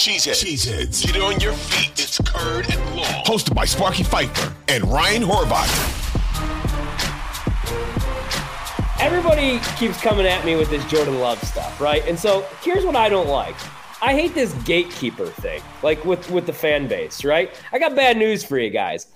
Cheeseheads. Cheeseheads. Get on your feet. It's Curd and Long. Hosted by Sparky Fifer and Ryan Horvat. Everybody keeps coming at me with this Jordan Love stuff, right? And so here's what I don't like. I hate this gatekeeper thing, like with with the fan base, right? I got bad news for you guys.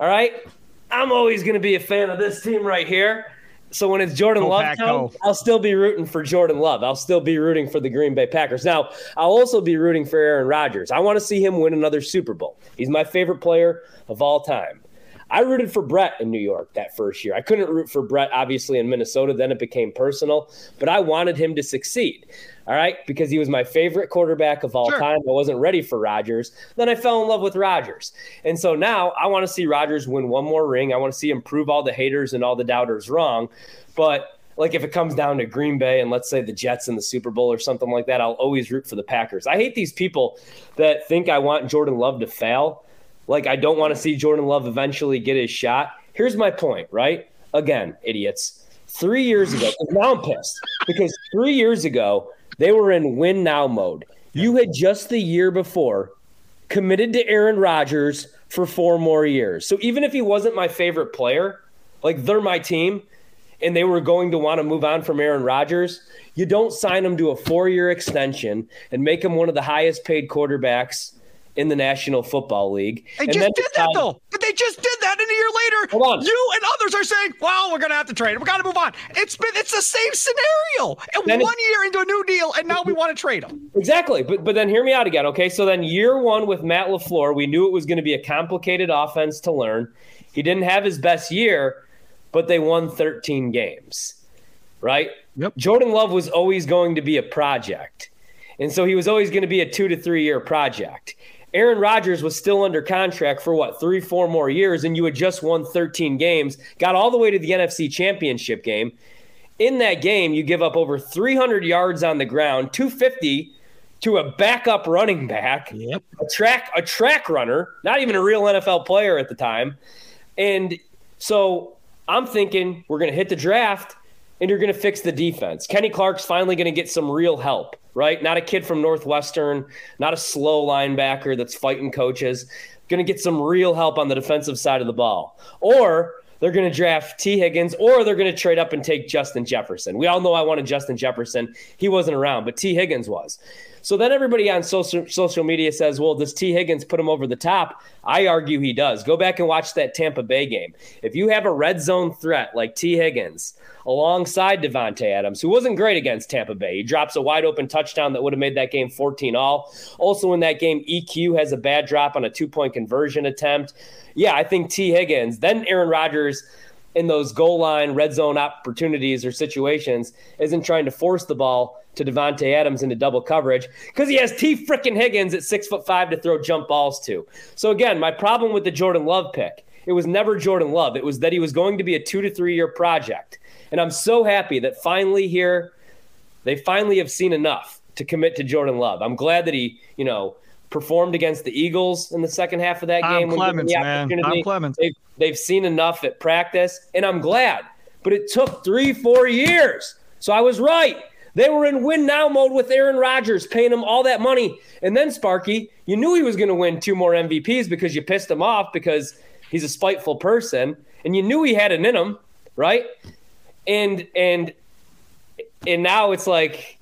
All right, I'm always going to be a fan of this team right here. So when it's Jordan Go Love Pack. I'll still be rooting for Jordan Love. I'll still be rooting for the Green Bay Packers. Now, I'll also be rooting for Aaron Rodgers. I want to see him win another Super Bowl. He's my favorite player of all time. I rooted for Brett in New York that first year. I couldn't root for Brett, obviously, in Minnesota. Then it became personal, but I wanted him to succeed. All right, because he was my favorite quarterback of all Sure. time. I wasn't ready for Rodgers. Then I fell in love with Rodgers. And so now I want to see Rodgers win one more ring. I want to see him prove all the haters and all the doubters wrong. But like if it comes down to Green Bay and let's say the Jets in the Super Bowl or something like that, I'll always root for the Packers. I hate these people that think I want Jordan Love to fail. Like I don't want to see Jordan Love eventually get his shot. Here's my point, right? Again, idiots. Three years ago, now I'm pissed because three years ago they were in win now mode. You had just the year before committed to Aaron Rodgers for four more years. So even if he wasn't my favorite player, like they're my team, and they were going to want to move on from Aaron Rodgers, you don't sign him to a four year extension and make him one of the highest paid quarterbacks in the National Football League. They and just did that though. But they just did that, and a year later, Hold on. you and others are saying, "Well, we're gonna have to trade him. We got to move on." It's been it's the same scenario. And one year into a new deal, and now we want to trade him. Exactly. But but then hear me out again, okay? So then year one with Matt LaFleur, we knew it was going to be a complicated offense to learn. He didn't have his best year, but they won 13 games. Right? Yep. Jordan Love was always going to be a project. And so he was always going to be a two to three year project. Aaron Rodgers was still under contract for what, three, four more years, and you had just won 13 games, got all the way to the NFC championship game. In that game, you give up over 300 yards on the ground, 250 to a backup running back, Yep. a track a track runner, not even a real NFL player at the time. And so I'm thinking we're going to hit the draft and you're going to fix the defense. Kenny Clark's finally going to get some real help, right? Not a kid from Northwestern, not a slow linebacker that's fighting coaches. Going to get some real help on the defensive side of the ball. Or they're going to draft Tee Higgins, or they're going to trade up and take Justin Jefferson. We all know I wanted Justin Jefferson. He wasn't around, but Tee Higgins was. So then everybody on social social media says, "Well, does Tee Higgins put him over the top?" I argue he does. Go back and watch that Tampa Bay game. If you have a red zone threat like Tee Higgins alongside Davante Adams, who wasn't great against Tampa Bay, he drops a wide open touchdown that would have made that game 14 all. Also in that game, EQ has a bad drop on a two point conversion attempt. Yeah, I think Tee Higgins. Then Aaron Rodgers in those goal line red zone opportunities or situations isn't trying to force the ball to Davante Adams into double coverage because he has T frickin' Higgins at six foot five to throw jump balls to. So again, my problem with the Jordan Love pick, it was never Jordan Love. It was that he was going to be a two to three year project. And I'm so happy that finally here they finally have seen enough to commit to Jordan Love. I'm glad that he, you know, performed against the Eagles in the second half of that Tom game. when given Clements, the man. Tom Clements. They've, they've seen enough at practice, and I'm glad. But it took three, four years. So I was right. They were in win now mode with Aaron Rodgers, paying him all that money. And then, Sparky, you knew he was going to win two more MVPs because you pissed him off because he's a spiteful person. And you knew he had it in him, right? And, and, and now it's like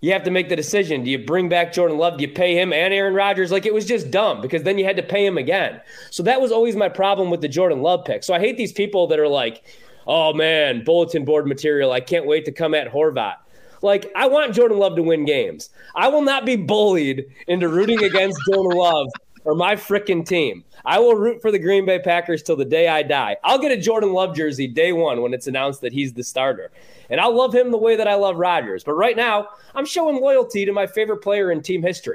you have to make the decision. Do you bring back Jordan Love? Do you pay him and Aaron Rodgers? Like it was just dumb because then you had to pay him again. So that was always my problem with the Jordan Love pick. So I hate these people that are like, oh man, bulletin board material. I can't wait to come at Horvat. Like, I want Jordan Love to win games. I will not be bullied into rooting against Jordan Love or my freaking team. I will root for the Green Bay Packers till the day I die. I'll get a Jordan Love jersey day one when it's announced that he's the starter. And I'll love him the way that I love Rodgers. But right now, I'm showing loyalty to my favorite player in team history.